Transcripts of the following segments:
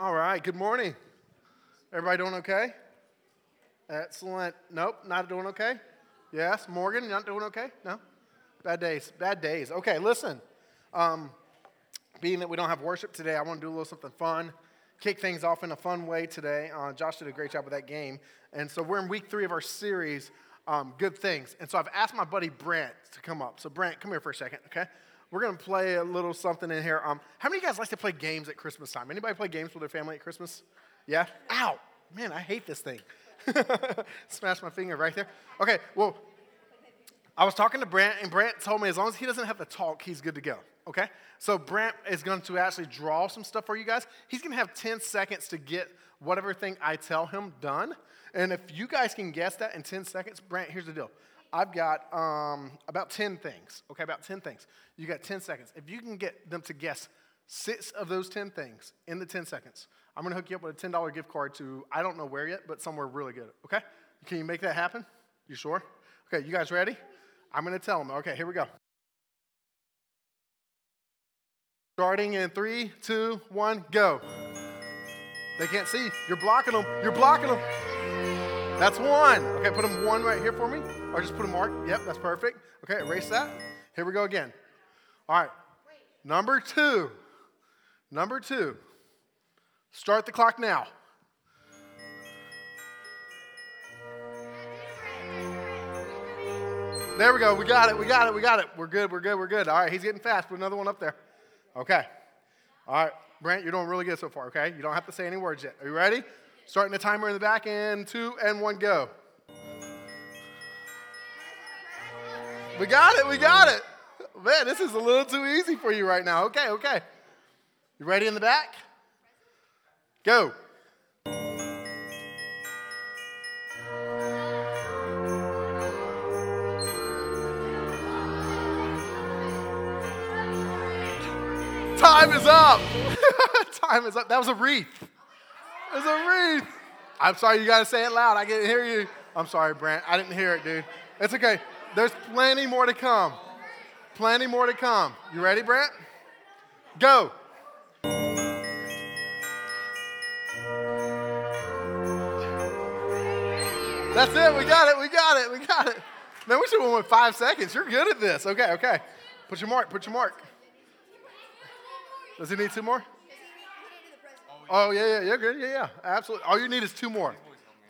All right, good morning. Everybody doing okay? Excellent. Nope, not doing okay? Yes, Morgan, not doing okay? No? Bad days, bad days. Okay, listen. Um, being that we don't have worship today, I want to do a little something fun, kick things off in a fun way today. Uh, Josh did a great job with that game. And so we're in week three of our series, um, Good Things. And so I've asked my buddy Brent to come up. So, Brent, come here for a second, okay? We're going to play a little something in here. Um, how many of you guys like to play games at Christmas time? Anybody play games with their family at Christmas? Yeah? Ow! Man, I hate this thing. Smash my finger right there. Okay, well, I was talking to Brent, and Brent told me as long as he doesn't have to talk, he's good to go. Okay? So Brent is going to actually draw some stuff for you guys. He's going to have 10 seconds to get whatever thing I tell him done. And if you guys can guess that in 10 seconds, Brent, here's the deal. I've got um, about 10 things, okay, about 10 things. You got 10 seconds. If you can get them to guess six of those 10 things in the 10 seconds, I'm gonna hook you up with a $10 gift card to, I don't know where yet, but somewhere really good, okay? Can you make that happen? You sure? Okay, you guys ready? I'm gonna tell them. Okay, here we go. Starting in three, two, one, go. They can't see. You're blocking them. You're blocking them. That's one. Okay, put them one right here for me. Or just put a mark. Yep, that's perfect. Okay, erase that. Here we go again. All right. Number two. Number two. Start the clock now. There we go. We got it. We got it. We got it. We're good. We're good. We're good. All right. He's getting fast. Put another one up there. Okay. All right. Brent, you're doing really good so far, okay? You don't have to say any words yet. Are you ready? Starting the timer in the back and two and one go. We got it, we got it. Man, this is a little too easy for you right now. Okay, okay. You ready in the back? Go. Time is up. Time is up. That was a wreath. It's a wreath. I'm sorry, you got to say it loud. I can't hear you. I'm sorry, Brent. I didn't hear it, dude. It's okay. There's plenty more to come. Plenty more to come. You ready, Brent? Go. That's it. We got it. We got it. We got it. Man, we should have went five seconds. You're good at this. Okay, okay. Put your mark. Put your mark. Does he need two more? Oh, yeah, yeah, you're good. Yeah, yeah, absolutely. All you need is two more.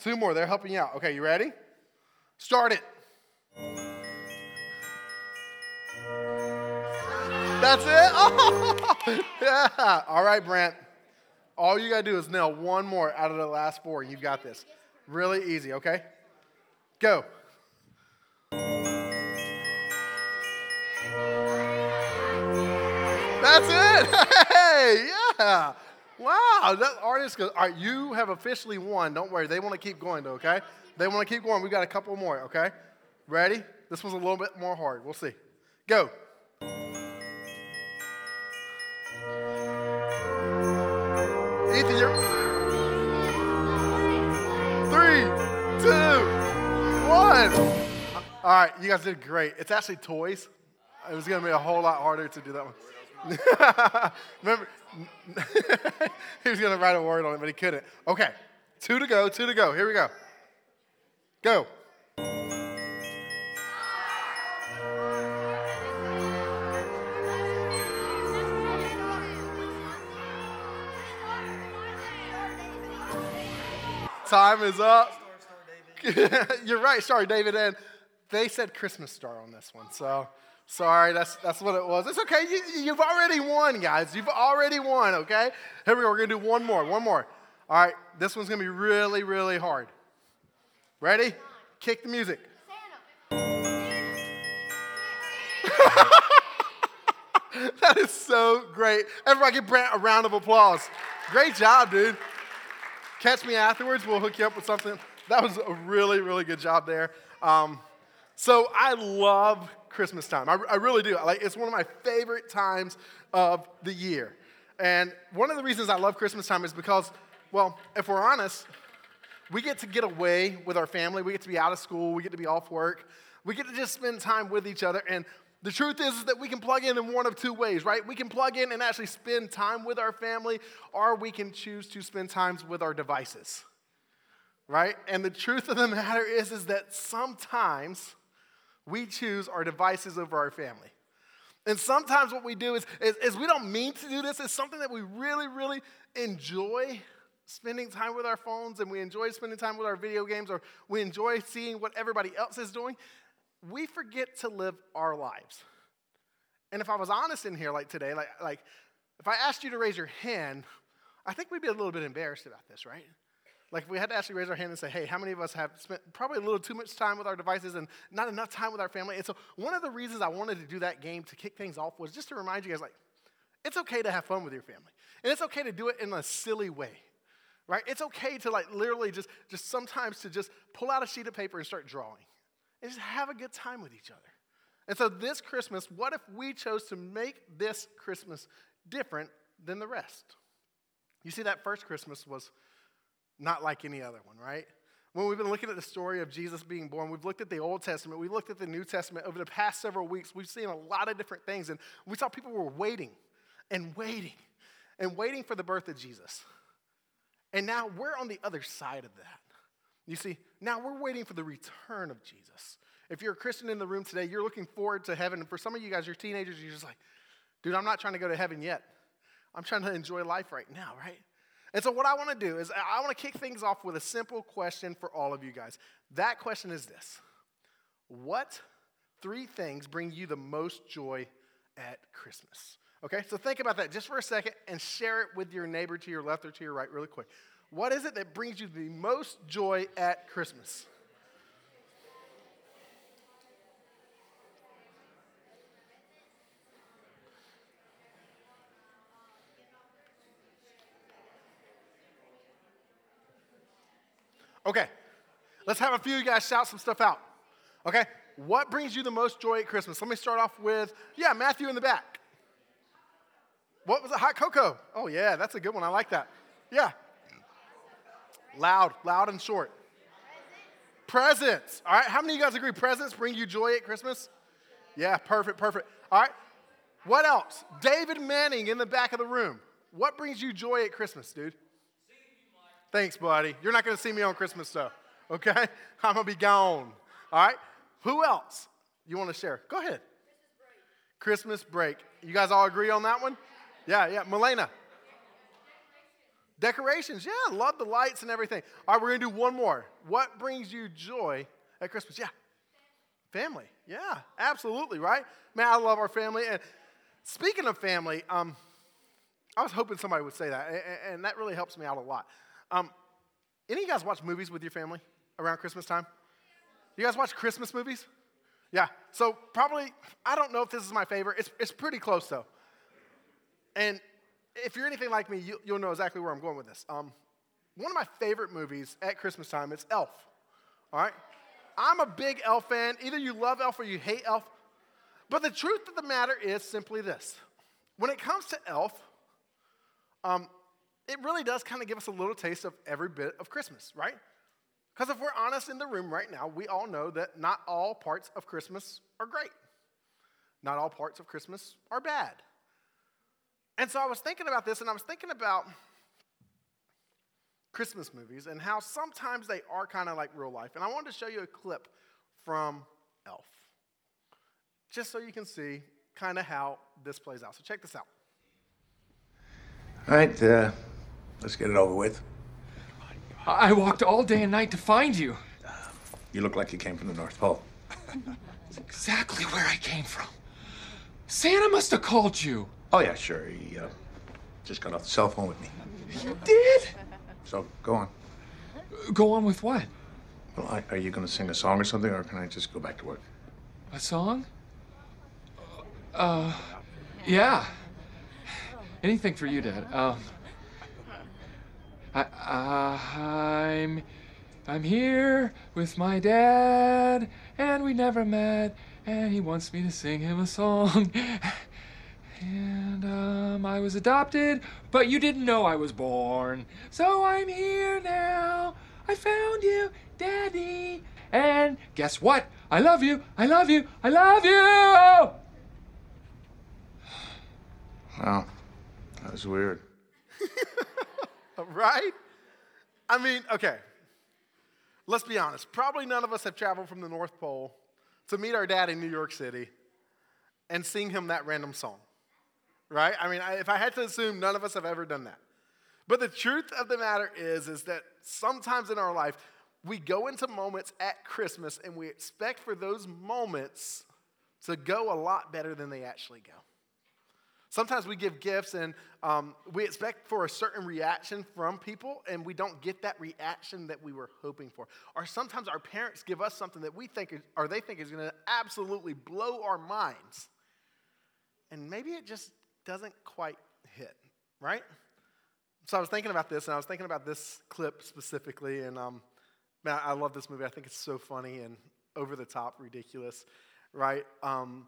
Two more. They're helping you out. Okay, you ready? Start it. That's it? Oh, yeah. All right, Brent. All you got to do is nail one more out of the last four, you've got this. Really easy, okay? Go. That's it. Hey, yeah. Wow, that artist goes, all right, you have officially won. Don't worry. They want to keep going, though, okay? They want to keep going. We got a couple more, okay? Ready? This one's a little bit more hard. We'll see. Go. Ethan, you're. Three, two, one. All right, you guys did great. It's actually toys. It was going to be a whole lot harder to do that one. Remember, he was going to write a word on it, but he couldn't. Okay, two to go, two to go. Here we go. Go. Time is up. You're right. Sorry, David. And they said Christmas star on this one. So sorry, that's, that's what it was. It's okay. You, you've already won, guys. You've already won, okay? Here we go. We're going to do one more. One more. All right. This one's going to be really, really hard. Ready? Kick the music. that is so great. Everybody give Brent a round of applause. Great job, dude. Catch me afterwards. We'll hook you up with something. That was a really, really good job there. Um, so I love Christmas time. I, I really do. Like it's one of my favorite times of the year. And one of the reasons I love Christmas time is because, well, if we're honest, we get to get away with our family. We get to be out of school. We get to be off work. We get to just spend time with each other. And The truth is, is that we can plug in in one of two ways, right? We can plug in and actually spend time with our family, or we can choose to spend times with our devices, right? And the truth of the matter is, is that sometimes we choose our devices over our family. And sometimes what we do is, is, is we don't mean to do this. It's something that we really, really enjoy spending time with our phones and we enjoy spending time with our video games or we enjoy seeing what everybody else is doing we forget to live our lives. And if I was honest in here, like today, like, like if I asked you to raise your hand, I think we'd be a little bit embarrassed about this, right? Like if we had to actually raise our hand and say, hey, how many of us have spent probably a little too much time with our devices and not enough time with our family? And so one of the reasons I wanted to do that game to kick things off was just to remind you guys, like, it's okay to have fun with your family. And it's okay to do it in a silly way. Right? It's okay to like literally just just sometimes to just pull out a sheet of paper and start drawing and just have a good time with each other. And so this Christmas, what if we chose to make this Christmas different than the rest? You see, that first Christmas was not like any other one, right? When we've been looking at the story of Jesus being born, we've looked at the Old Testament, we've looked at the New Testament over the past several weeks. We've seen a lot of different things, and we saw people were waiting and waiting and waiting for the birth of Jesus. And now we're on the other side of that. You see, now we're waiting for the return of Jesus. If you're a Christian in the room today, you're looking forward to heaven. And for some of you guys, you're teenagers, you're just like, dude, I'm not trying to go to heaven yet. I'm trying to enjoy life right now, right? And so, what I want to do is, I want to kick things off with a simple question for all of you guys. That question is this What three things bring you the most joy at Christmas? Okay, so think about that just for a second and share it with your neighbor to your left or to your right, really quick. What is it that brings you the most joy at Christmas? Okay, let's have a few of you guys shout some stuff out. Okay, what brings you the most joy at Christmas? Let me start off with, yeah, Matthew in the back. What was it? Hot cocoa. Oh, yeah, that's a good one. I like that. Yeah, Loud, loud and short. Presents. All right, how many of you guys agree presents bring you joy at Christmas? Yeah, perfect, perfect. All right, what else? David Manning in the back of the room. What brings you joy at Christmas, dude? Thanks, buddy. You're not going to see me on Christmas, though. Okay? I'm going to be gone. All right? Who else you want to share? Go ahead. Christmas break. You guys all agree on that one? Yeah, yeah. Melena. Decorations, yeah, love the lights and everything. All right, we're gonna do one more. What brings you joy at Christmas? Yeah, family. Yeah, absolutely, right? Man, I love our family. And speaking of family, um, I was hoping somebody would say that, and that really helps me out a lot. Um, any of you guys watch movies with your family around Christmas time? You guys watch Christmas movies? Yeah. So probably, I don't know if this is my favorite. It's, it's pretty close though. And if you're anything like me, you, will know exactly where I'm going with this. Um, one of my favorite movies at Christmas time is Elf. All right? I'm a big Elf fan. Either you love Elf or you hate Elf. But the truth of the matter is simply this when it comes to Elf, um, it really does kind of give us a little taste of every bit of Christmas, right? Because if we're honest in the room right now, we all know that not all parts of Christmas are great. Not all parts of Christmas are bad. And so I was thinking about this, and I was thinking about Christmas movies and how sometimes they are kind of like real life. And I wanted to show you a clip from Elf, just so you can see kind of how this plays out. So check this out. All right, uh, let's get it over with. I walked all day and night to find you. Uh, you look like you came from the North Pole. That's exactly where I came from. Santa must have called you. Oh, yeah, sure. He uh, just got off the cell phone with me. You did? So, go on. Go on with what? Well, I, are you going to sing a song or something, or can I just go back to work? A song? Uh, yeah. Anything for you, Dad. Um, I, uh, I'm, I'm here with my dad, and we never met, and he wants me to sing him a song. And um, I was adopted, but you didn't know I was born. So I'm here now. I found you, Daddy. And guess what? I love you. I love you. I love you. Wow, that was weird. right? I mean, okay. Let's be honest. Probably none of us have traveled from the North Pole to meet our dad in New York City and sing him that random song, right? I mean, if I had to assume, none of us have ever done that. But the truth of the matter is, is that sometimes in our life, we go into moments at Christmas and we expect for those moments to go a lot better than they actually go. Sometimes we give gifts and um, we expect for a certain reaction from people, and we don't get that reaction that we were hoping for. Or sometimes our parents give us something that we think is, or they think is going to absolutely blow our minds, and maybe it just doesn't quite hit, right? So I was thinking about this, and I was thinking about this clip specifically, and um, man, I love this movie. I think it's so funny and over the top, ridiculous, right? Um,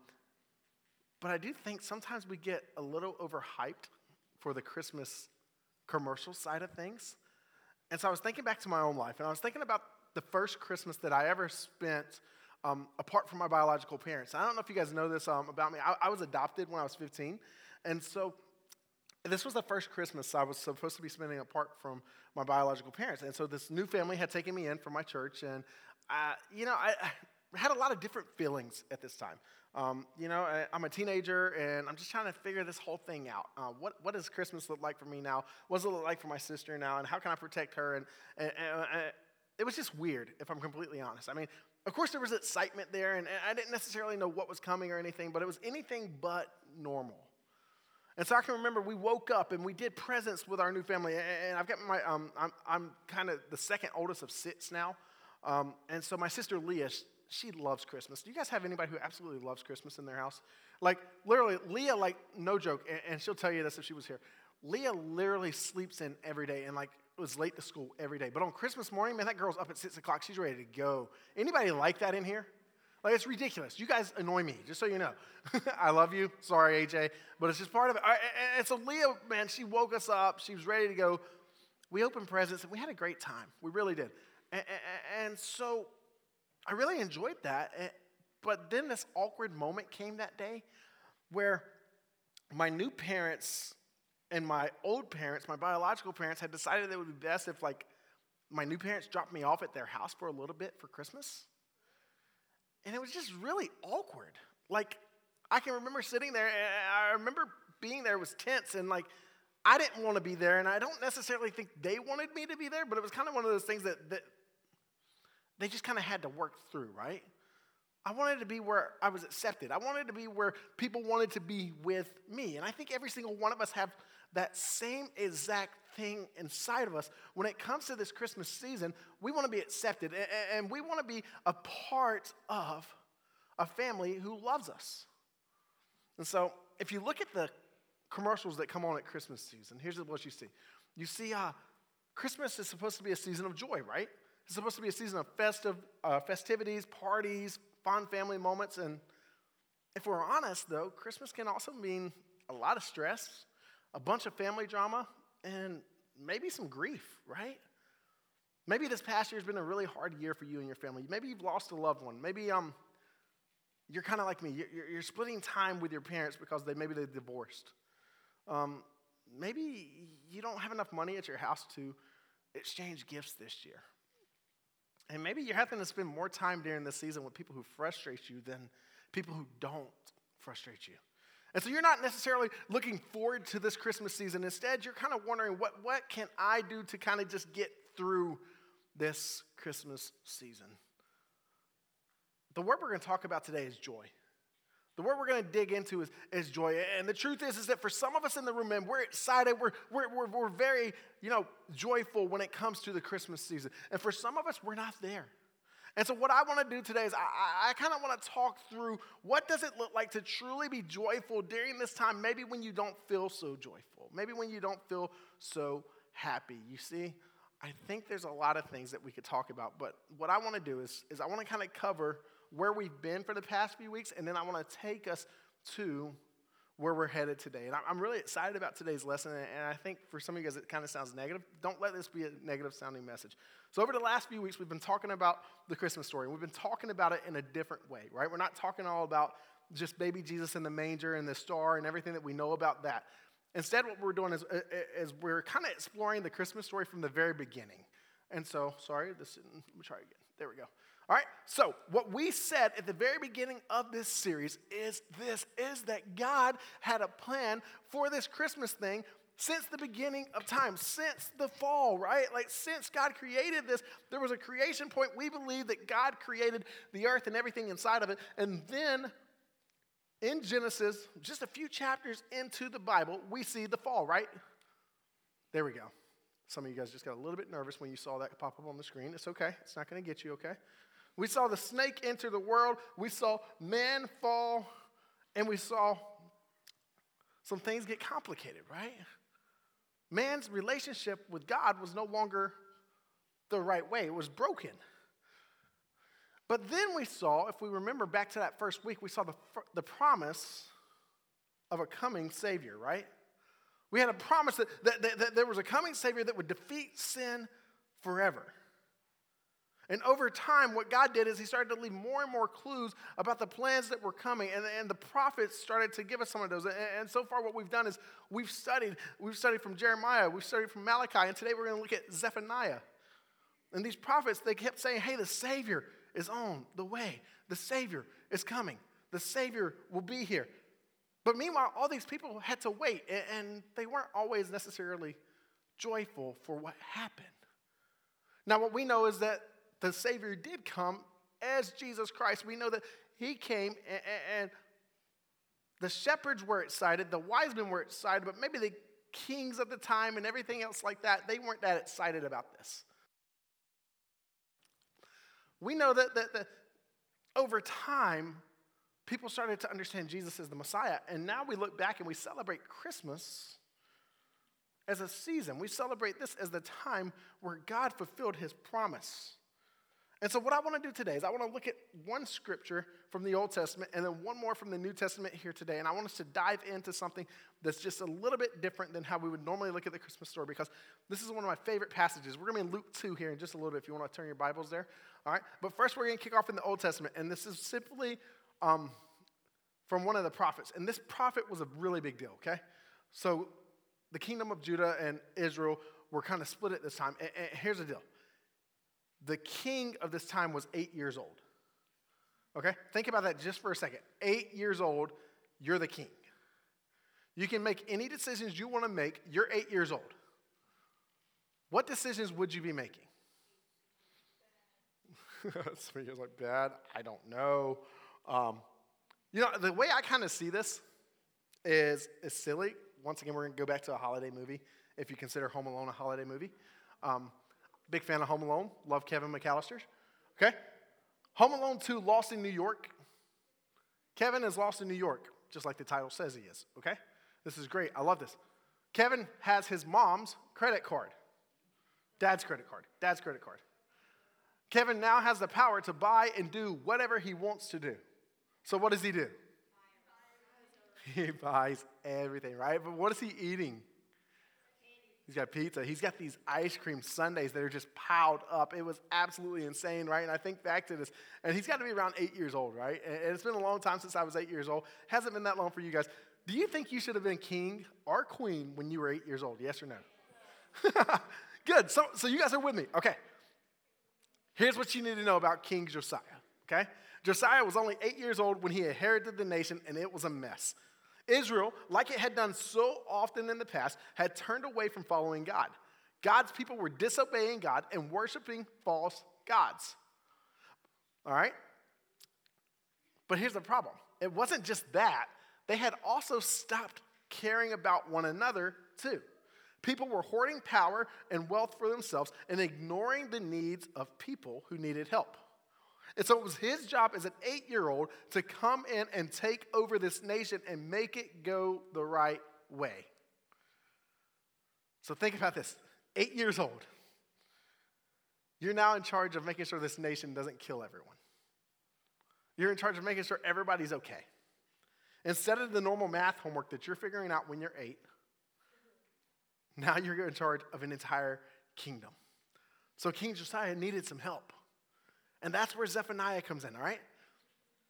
but I do think sometimes we get a little overhyped for the Christmas commercial side of things. And so I was thinking back to my own life, and I was thinking about the first Christmas that I ever spent um, apart from my biological parents. I don't know if you guys know this um, about me. I, I was adopted when I was 15. And so this was the first Christmas I was supposed to be spending apart from my biological parents. And so this new family had taken me in from my church. And, uh, you know, I, I, had a lot of different feelings at this time. Um, you know, I, am a teenager and I'm just trying to figure this whole thing out. Uh, what, what does Christmas look like for me now? What does it look like for my sister now? And how can I protect her? And, and, and, and it was just weird, if I'm completely honest. I mean, of course, there was excitement there, and, and I didn't necessarily know what was coming or anything, but it was anything but normal. And so I can remember we woke up and we did presents with our new family. And I've got my, um, I'm, I'm kind of the second oldest of six now. Um, and so my sister Leah, she loves Christmas. Do you guys have anybody who absolutely loves Christmas in their house? Like, literally, Leah, like, no joke, and, and she'll tell you this if she was here. Leah literally sleeps in every day and, like, was late to school every day. But on Christmas morning, man, that girl's up at six o'clock. She's ready to go. Anybody like that in here? Like, it's ridiculous. You guys annoy me, just so you know. I love you. Sorry, AJ. But it's just part of it. And so Leah, man, she woke us up. She was ready to go. We opened presents and we had a great time. We really did. And so I really enjoyed that. Eh, but then this awkward moment came that day where my new parents and my old parents, my biological parents, had decided it would be best if, like, my new parents dropped me off at their house for a little bit for Christmas. And it was just really awkward. Like, I can remember sitting there, and I remember being there was tense, and like, I didn't want to be there, and I don't necessarily think they wanted me to be there, but it was kind of one of those things that, that they just kind of had to work through, right? I wanted to be where I was accepted. I wanted to be where people wanted to be with me. And I think every single one of us have that same exact thing inside of us. When it comes to this Christmas season, we want to be accepted and we want to be a part of a family who loves us. And so, if you look at the commercials that come on at Christmas season, here's what you see. You see, uh, Christmas is supposed to be a season of joy, right? It's supposed to be a season of festive, uh, festivities, parties, fun family moments. And if we're honest, though, Christmas can also mean a lot of stress, a bunch of family drama, and maybe some grief, right? Maybe this past year has been a really hard year for you and your family. Maybe you've lost a loved one. Maybe um, you're kind of like me. You're, you're, splitting time with your parents because they maybe they divorced. Um, maybe you don't have enough money at your house to exchange gifts this year. And maybe you're having to spend more time during this season with people who frustrate you than people who don't frustrate you. And so you're not necessarily looking forward to this Christmas season. Instead, you're kind of wondering, what, what can I do to kind of just get through this Christmas season? The word we're going to talk about today is joy. The word we're going to dig into is, is joy. And the truth is, is that for some of us in the room, man, we're excited. We're, we're, we're, we're very, you know, joyful when it comes to the Christmas season. And for some of us, we're not there. And so what I want to do today is I, I kind of want to talk through what does it look like to truly be joyful during this time, maybe when you don't feel so joyful, maybe when you don't feel so happy. You see, I think there's a lot of things that we could talk about, but what I want to do is, is I want to kind of cover where we've been for the past few weeks, and then I want to take us to where we're headed today. And I'm really excited about today's lesson, and I think for some of you guys it kind of sounds negative. Don't let this be a negative sounding message. So, over the last few weeks, we've been talking about the Christmas story. We've been talking about it in a different way, right? We're not talking all about just baby Jesus in the manger and the star and everything that we know about that. Instead, what we're doing is, is we're kind of exploring the Christmas story from the very beginning. And so, sorry, this, let me try again. There we go. All right, so what we said at the very beginning of this series is this is that God had a plan for this Christmas thing since the beginning of time, since the fall, right? Like since God created this, there was a creation point. We believe that God created the earth and everything inside of it. And then in Genesis, just a few chapters into the Bible, we see the fall, right? There we go. Some of you guys just got a little bit nervous when you saw that pop up on the screen. It's okay, it's not going to get you, okay? We saw the snake enter the world, we saw man fall, and we saw some things get complicated, right? Man's relationship with God was no longer the right way, it was broken. But then we saw, if we remember back to that first week, we saw the, the promise of a coming Savior, right? We had a promise that, that, that, that there was a coming Savior that would defeat sin forever. And over time, what God did is He started to leave more and more clues about the plans that were coming. And, and the prophets started to give us some of those. And, and so far, what we've done is we've studied. We've studied from Jeremiah, we've studied from Malachi, and today we're going to look at Zephaniah. And these prophets, they kept saying, hey, the Savior is on the way. The Savior is coming. The Savior will be here. But meanwhile, all these people had to wait, and they weren't always necessarily joyful for what happened. Now, what we know is that the Savior did come as Jesus Christ. We know that He came and, and the shepherds were excited, the wise men were excited, but maybe the kings of the time and everything else like that, they weren't that excited about this. We know that, that, that over time, people started to understand Jesus as the Messiah. And now we look back and we celebrate Christmas as a season. We celebrate this as the time where God fulfilled his promise. And so, what I want to do today is I want to look at one scripture from the Old Testament and then one more from the New Testament here today. And I want us to dive into something that's just a little bit different than how we would normally look at the Christmas story because this is one of my favorite passages. We're going to be in Luke 2 here in just a little bit if you want to turn your Bibles there. All right? But first, we're going to kick off in the Old Testament. And this is simply um, from one of the prophets. And this prophet was a really big deal, okay? So, the kingdom of Judah and Israel were kind of split at this time. and, and here's the deal the king of this time was eight years old. Okay? Think about that just for a second. Eight years old, you're the king. You can make any decisions you want to make. You're eight years old. What decisions would you be making? Some of you like, bad, I don't know. Um, you know, the way I kind of see this is, is silly. Once again, we're going to go back to a holiday movie, if you consider Home Alone a holiday movie. Um, Big fan of Home Alone. Love Kevin McAllister. Okay? Home Alone 2, Lost in New York. Kevin is lost in New York, just like the title says he is. Okay? This is great. I love this. Kevin has his mom's credit card, dad's credit card, dad's credit card. Kevin now has the power to buy and do whatever he wants to do. So, what does he do? He buys everything, right? But what is he eating? He's got pizza. He's got these ice cream sundaes that are just piled up. It was absolutely insane, right? And I think back to this, and he's got to be around eight years old, right? And it's been a long time since I was eight years old. Hasn't been that long for you guys. Do you think you should have been king or queen when you were eight years old? Yes or no? Good. So, so you guys are with me. Okay. Here's what you need to know about King Josiah, okay? Josiah was only eight years old when he inherited the nation, and it was a mess. Israel, like it had done so often in the past, had turned away from following God. God's people were disobeying God and worshiping false gods. All right? But here's the problem it wasn't just that, they had also stopped caring about one another, too. People were hoarding power and wealth for themselves and ignoring the needs of people who needed help. And so it was his job as an eight year old to come in and take over this nation and make it go the right way. So think about this eight years old. You're now in charge of making sure this nation doesn't kill everyone. You're in charge of making sure everybody's okay. Instead of the normal math homework that you're figuring out when you're eight, now you're in charge of an entire kingdom. So King Josiah needed some help. And that's where Zephaniah comes in, all right?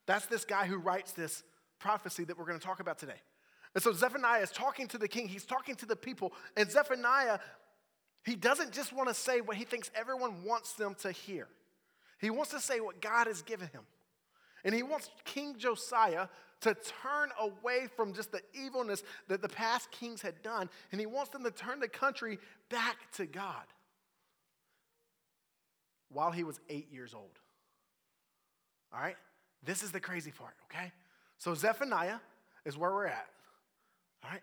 That's this guy who writes this prophecy that we're going to talk about today. And so Zephaniah is talking to the king, he's talking to the people, and Zephaniah, he doesn't just want to say what he thinks everyone wants them to hear. He wants to say what God has given him. And he wants King Josiah to turn away from just the evilness that the past kings had done, and he wants them to turn the country back to God while he was eight years old. All right? This is the crazy part, okay? So Zephaniah is where we're at. All right?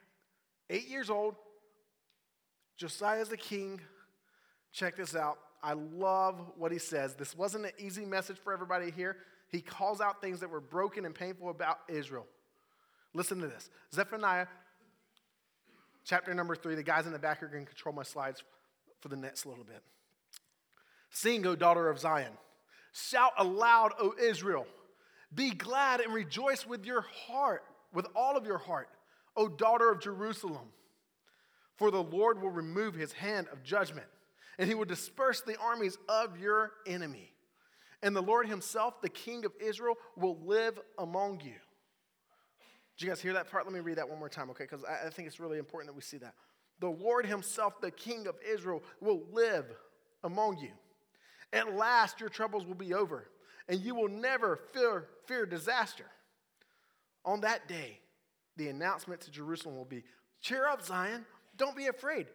Eight years old. Josiah is the king. Check this out. I love what he says. This wasn't an easy message for everybody here. He calls out things that were broken and painful about Israel. Listen to this Zephaniah, chapter number three. The guys in the back are going to control my slides for the next little bit. Sing, O daughter of Zion. Shout aloud, O Israel. Be glad and rejoice with your heart, with all of your heart, O daughter of Jerusalem. For the Lord will remove his hand of judgment, and he will disperse the armies of your enemy. And the Lord himself, the King of Israel, will live among you. Did you guys hear that part? Let me read that one more time, okay? Because I think it's really important that we see that. The Lord himself, the King of Israel, will live among you. At last, your troubles will be over, and you will never fear, fear disaster. On that day, the announcement to Jerusalem will be Cheer up, Zion, don't be afraid,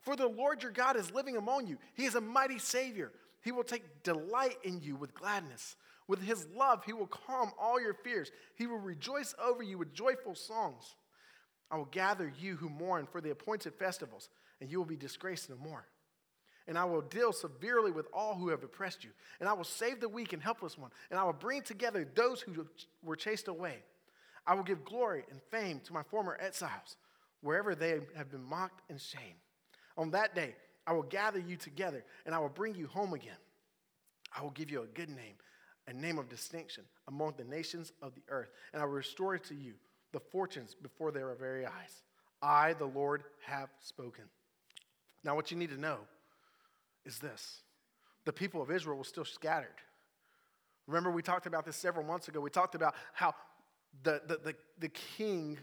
for the Lord your God is living among you. He is a mighty Savior. He will take delight in you with gladness. With his love, he will calm all your fears. He will rejoice over you with joyful songs. I will gather you who mourn for the appointed festivals, and you will be disgraced no more and I will deal severely with all who have oppressed you. And I will save the weak and helpless one, and I will bring together those who were chased away. I will give glory and fame to my former exiles, wherever they have been mocked and shamed. On that day, I will gather you together, and I will bring you home again. I will give you a good name, a name of distinction among the nations of the earth, and I will restore to you the fortunes before their very eyes. I, the Lord, have spoken. Now, what you need to know is this the people of Israel were still scattered. Remember, we talked about this several months ago. We talked about how the, the, the, the king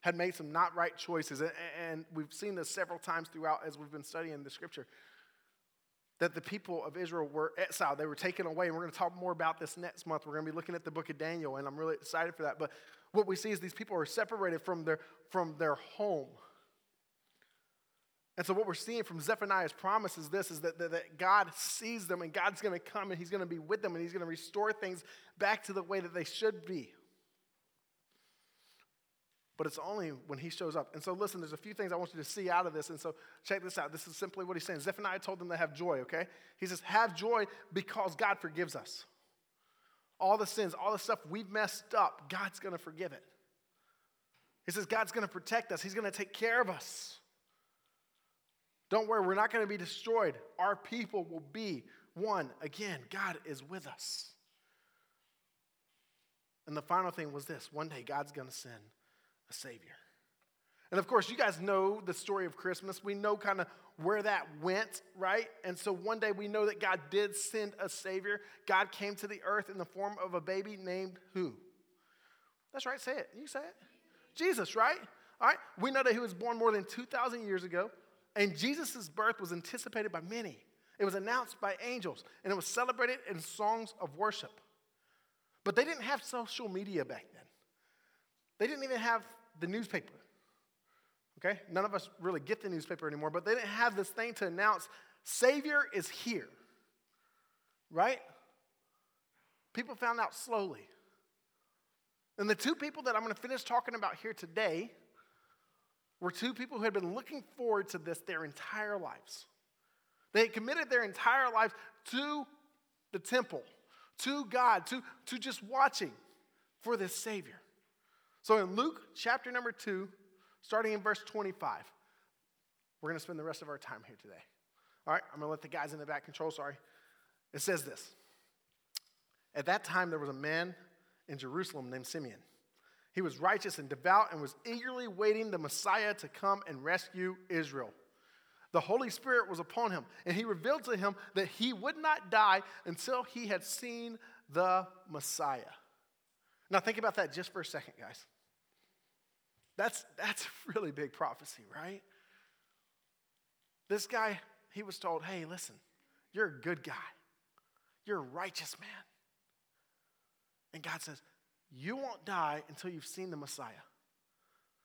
had made some not right choices. And we've seen this several times throughout as we've been studying the scripture. That the people of Israel were exiled, they were taken away. And we're going to talk more about this next month. We're going to be looking at the book of Daniel, and I'm really excited for that. But what we see is these people are separated from their, from their home. And so what we're seeing from Zephaniah's promise is this is that, that, that God sees them and God's going to come and he's going to be with them and he's going to restore things back to the way that they should be. But it's only when he shows up. And so listen, there's a few things I want you to see out of this. And so check this out. This is simply what he's saying. Zephaniah told them to have joy, okay? He says, have joy because God forgives us. All the sins, all the stuff we've messed up, God's going to forgive it. He says, God's going to protect us. He's going to take care of us. Don't worry, we're not going to be destroyed. Our people will be one. Again, God is with us. And the final thing was this one day God's going to send a Savior. And of course, you guys know the story of Christmas. We know kind of where that went, right? And so one day we know that God did send a Savior. God came to the earth in the form of a baby named who? That's right, say it. You say it. Jesus, right? All right. We know that he was born more than 2,000 years ago. And Jesus' birth was anticipated by many. It was announced by angels, and it was celebrated in songs of worship. But they didn't have social media back then. They didn't even have the newspaper. Okay? None of us really get the newspaper anymore, but they didn't have this thing to announce Savior is here. Right? People found out slowly. And the two people that I'm going to finish talking about here today were two people who had been looking forward to this their entire lives. They had committed their entire lives to the temple, to God, to, to just watching for this Savior. So in Luke chapter number 2, starting in verse 25, we're going to spend the rest of our time here today. All right, I'm going to let the guys in the back control, sorry. It says this At that time, there was a man in Jerusalem named Simeon. He was righteous and devout and was eagerly waiting the Messiah to come and rescue Israel. The Holy Spirit was upon him, and he revealed to him that he would not die until he had seen the Messiah. Now, think about that just for a second, guys. That's, that's really big prophecy, right? This guy, he was told, hey, listen, you're a good guy. You're a righteous man. And God says, you won't die until you've seen the Messiah.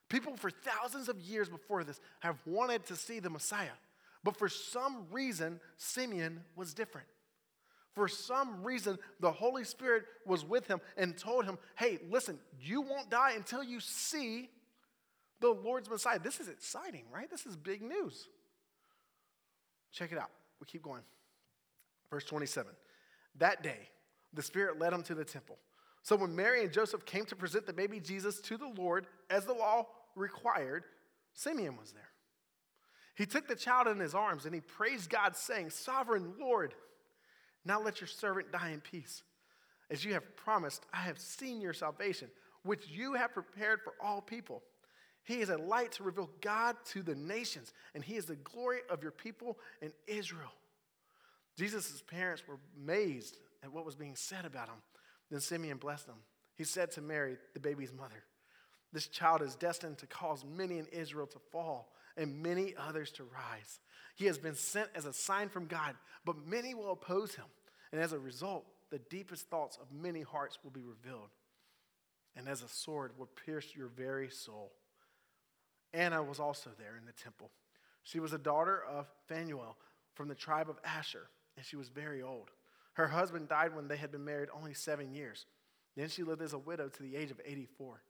People for thousands of years before this have wanted to see the Messiah. But for some reason, Simeon was different. For some reason, the Holy Spirit was with him and told him, hey, listen, you won't die until you see the Lord's Messiah. This is exciting, right? This is big news. Check it out. We keep going. Verse 27. That day, the Spirit led him to the temple. So when Mary and Joseph came to present the baby Jesus to the Lord, as the law required, Simeon was there. He took the child in his arms and he praised God, saying, Sovereign Lord, now let your servant die in peace. As you have promised, I have seen your salvation, which you have prepared for all people. He is a light to reveal God to the nations, and he is the glory of your people in Israel. Jesus' parents were amazed at what was being said about him. Then Simeon blessed them. He said to Mary, the baby's mother, This child is destined to cause many in Israel to fall and many others to rise. He has been sent as a sign from God, but many will oppose him. And as a result, the deepest thoughts of many hearts will be revealed. And as a sword will pierce your very soul. Anna was also there in the temple. She was a daughter of Phanuel from the tribe of Asher, and she was very old. Her husband died when they had been married only seven years. Then she lived as a widow to the age of 84.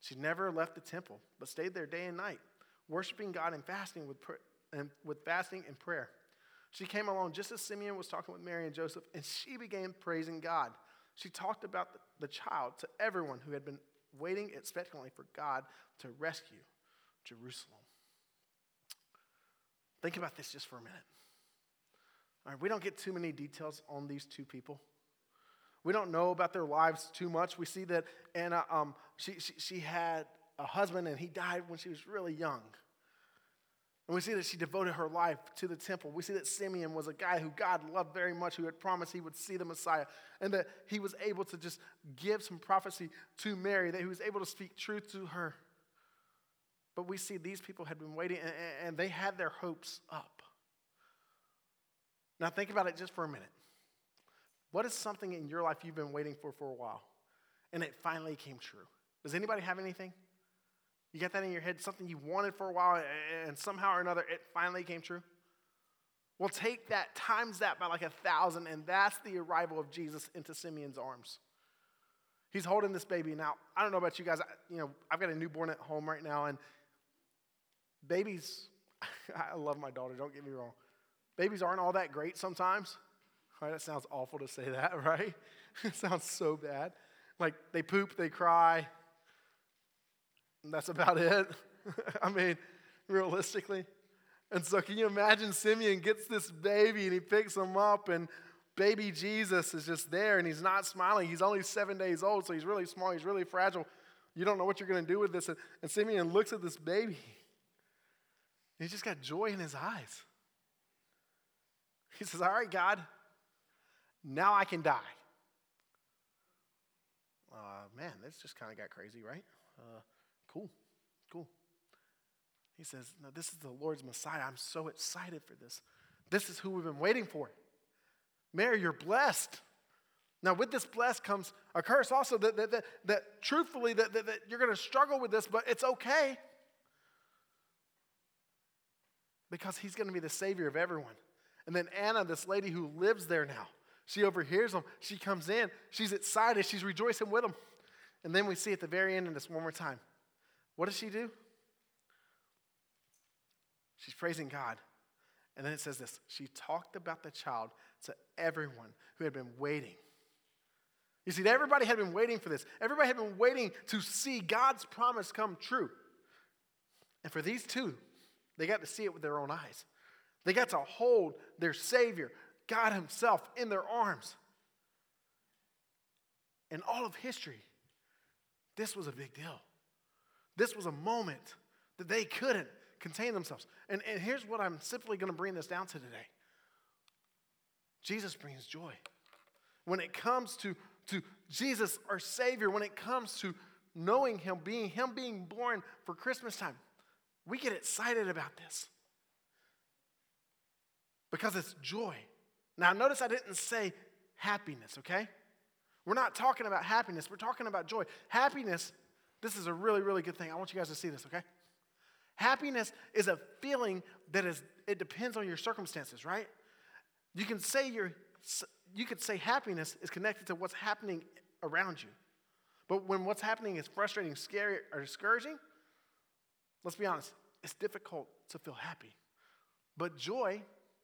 She never left the temple, but stayed there day and night, worshiping God and fasting with, and with fasting and prayer. She came along just as Simeon was talking with Mary and Joseph, and she began praising God. She talked about the, the child to everyone who had been waiting expectantly for God to rescue Jerusalem. Think about this just for a minute. All right, we don't get too many details on these two people. We don't know about their lives too much. We see that Anna, um, she, she, she had a husband and he died when she was really young. And we see that she devoted her life to the temple. We see that Simeon was a guy who God loved very much, who had promised he would see the Messiah, and that he was able to just give some prophecy to Mary, that he was able to speak truth to her. But we see these people had been waiting and they had their hopes up. Now, think about it just for a minute. What is something in your life you've been waiting for for a while and it finally came true? Does anybody have anything? You got that in your head? Something you wanted for a while and somehow or another it finally came true? Well, take that, times that by like a thousand, and that's the arrival of Jesus into Simeon's arms. He's holding this baby. Now, I don't know about you guys. You know, I've got a newborn at home right now, and babies, I love my daughter, don't get me wrong. Babies aren't all that great sometimes. Right? That sounds awful to say that, right? it sounds so bad. Like they poop, they cry, and that's about it. I mean, realistically. And so, can you imagine Simeon gets this baby and he picks him up, and baby Jesus is just there and he's not smiling. He's only seven days old, so he's really small, he's really fragile. You don't know what you're going to do with this. And, and Simeon looks at this baby He's just got joy in his eyes. He says, All right, God, now I can die. Uh, man, this just kind of got crazy, right? Uh, cool, cool. He says, No, this is the Lord's Messiah. I'm so excited for this. This is who we've been waiting for. Mary, you're blessed. Now, with this blessed comes a curse also that, that, that, that truthfully, that, that, that you're going to struggle with this, but it's okay because he's going to be the savior of everyone. And then Anna, this lady who lives there now, she overhears them. She comes in. She's excited. She's rejoicing with them. And then we see at the very end of this one more time. What does she do? She's praising God. And then it says this She talked about the child to everyone who had been waiting. You see, everybody had been waiting for this. Everybody had been waiting to see God's promise come true. And for these two, they got to see it with their own eyes. They got to hold their Savior, God Himself, in their arms. In all of history, this was a big deal. This was a moment that they couldn't contain themselves. And, and here's what I'm simply going to bring this down to today Jesus brings joy. When it comes to, to Jesus, our Savior, when it comes to knowing Him, being Him being born for Christmas time, we get excited about this because it's joy. Now, notice I didn't say happiness, okay? We're not talking about happiness, we're talking about joy. Happiness, this is a really, really good thing. I want you guys to see this, okay? Happiness is a feeling that is, it depends on your circumstances, right? You can say your, you could say happiness is connected to what's happening around you. But when what's happening is frustrating, scary, or discouraging, let's be honest, it's difficult to feel happy. But joy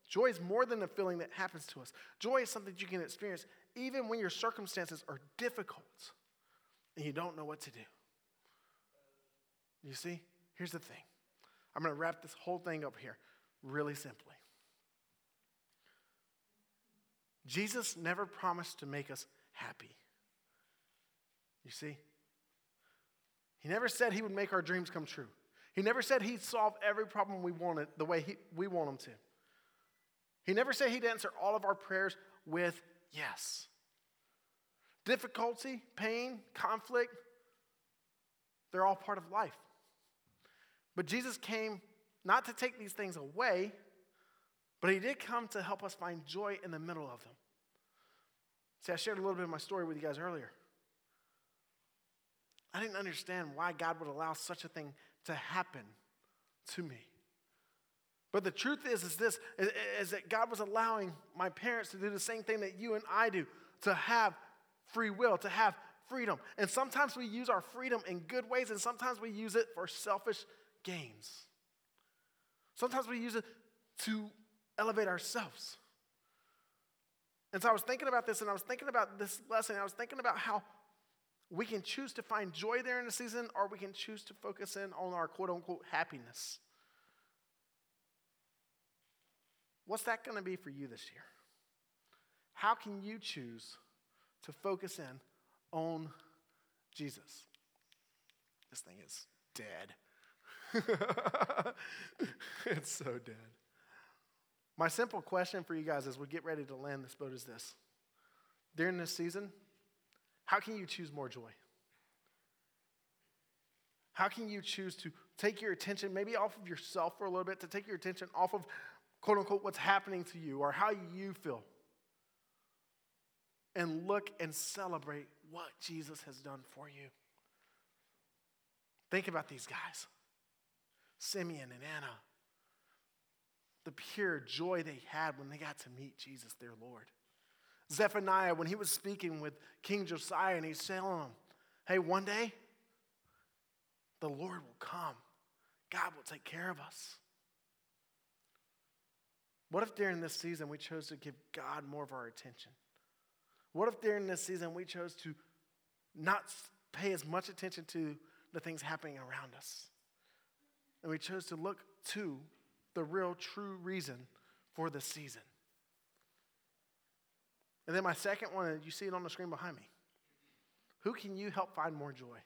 Joy is more than a feeling that happens to us. Joy is something you can experience even when your circumstances are difficult and you don't know what to do. You see, here's the thing I'm going to wrap this whole thing up here really simply. Jesus never promised to make us happy. You see? He never said he would make our dreams come true. He never said he'd solve every problem we wanted the way he, we want him to. He never said he'd answer all of our prayers with yes. Difficulty, pain, conflict, they're all part of life. But Jesus came not to take these things away, but he did come to help us find joy in the middle of them. See, I shared a little bit of my story with you guys earlier. I didn't understand why God would allow such a thing to happen to me. But the truth is, is this, is that God was allowing my parents to do the same thing that you and I do, to have free will, to have freedom. And sometimes we use our freedom in good ways, and sometimes we use it for selfish gains. Sometimes we use it to elevate ourselves. And so I was thinking about this, and I was thinking about this lesson, I was thinking about how we can choose to find joy there in the season, or we can choose to focus in on our quote unquote happiness. What's that going to be for you this year? How can you choose to focus in on Jesus? This thing is dead. it's so dead. My simple question for you guys as we get ready to land this boat is this During this season, how can you choose more joy? How can you choose to take your attention maybe off of yourself for a little bit, to take your attention off of quote unquote, what's happening to you or how you feel. And look and celebrate what Jesus has done for you. Think about these guys Simeon and Anna. The pure joy they had when they got to meet Jesus, their Lord. Zephaniah, when he was speaking with King Josiah, and he's telling him, hey, one day the Lord will come, God will take care of us. What if during this season we chose to give God more of our attention? What if during this season we chose to not pay as much attention to the things happening around us? And we chose to look to the real, true reason for the season. And then my second one, you see it on the screen behind me. Who can you help find more joy?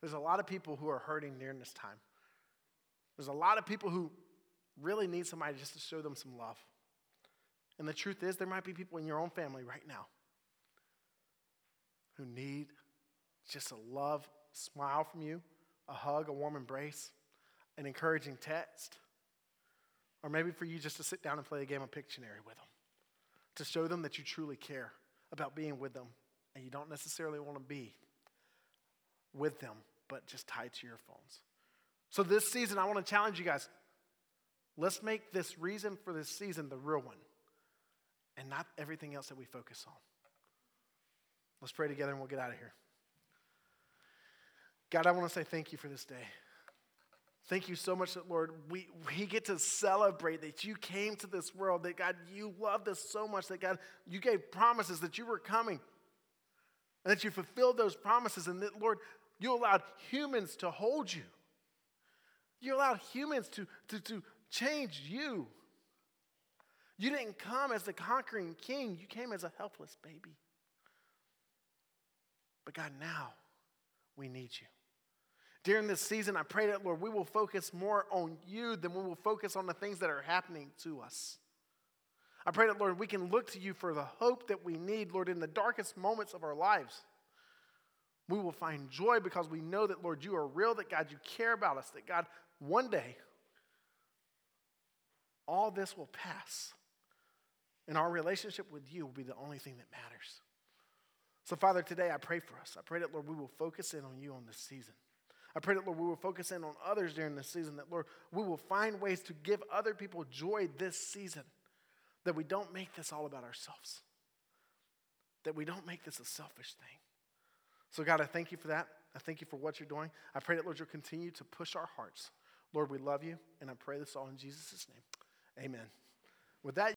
There's a lot of people who are hurting during this time. There's a lot of people who really need somebody just to show them some love. And the truth is, there might be people in your own family right now who need just a love smile from you, a hug, a warm embrace, an encouraging text, or maybe for you just to sit down and play a game of Pictionary with them, to show them that you truly care about being with them and you don't necessarily want to be with them, but just tied to your phones. So, this season, I want to challenge you guys Let's make this reason for this season the real one and not everything else that we focus on. Let's pray together and we'll get out of here. God, I want to say thank you for this day. Thank you so much that, Lord, we, we get to celebrate that you came to this world, that God, you loved us so much, that God, you gave promises that you were coming, and that you fulfilled those promises, and that, Lord, you allowed humans to hold you. You allowed humans to, to, to, changed you. You didn't come as the conquering king, you came as a helpless baby. But God, now we need you. During this season, I pray that, Lord, we will focus more on you than we will focus on the things that are happening to us. I pray that, Lord, we can look to you for the hope that we need, Lord, in the darkest moments of our lives. We will find joy because we know that, Lord, you are real, that God, you care about us, that God, one day, all this will pass. And our relationship with you will be the only thing that matters. So, Father, today I pray for us. I pray that, Lord, we will focus in on you on this season. I pray that, Lord, we will focus in on others during this season, that, Lord, we will find ways to give other people joy this season, that we don't make this all about ourselves, that we don't make this a selfish thing. So, God, I thank you for that. I thank you for what you're doing. I pray that, Lord, you'll continue to push our hearts. Lord, we love you, and I pray this all in Jesus' name. Amen. With that,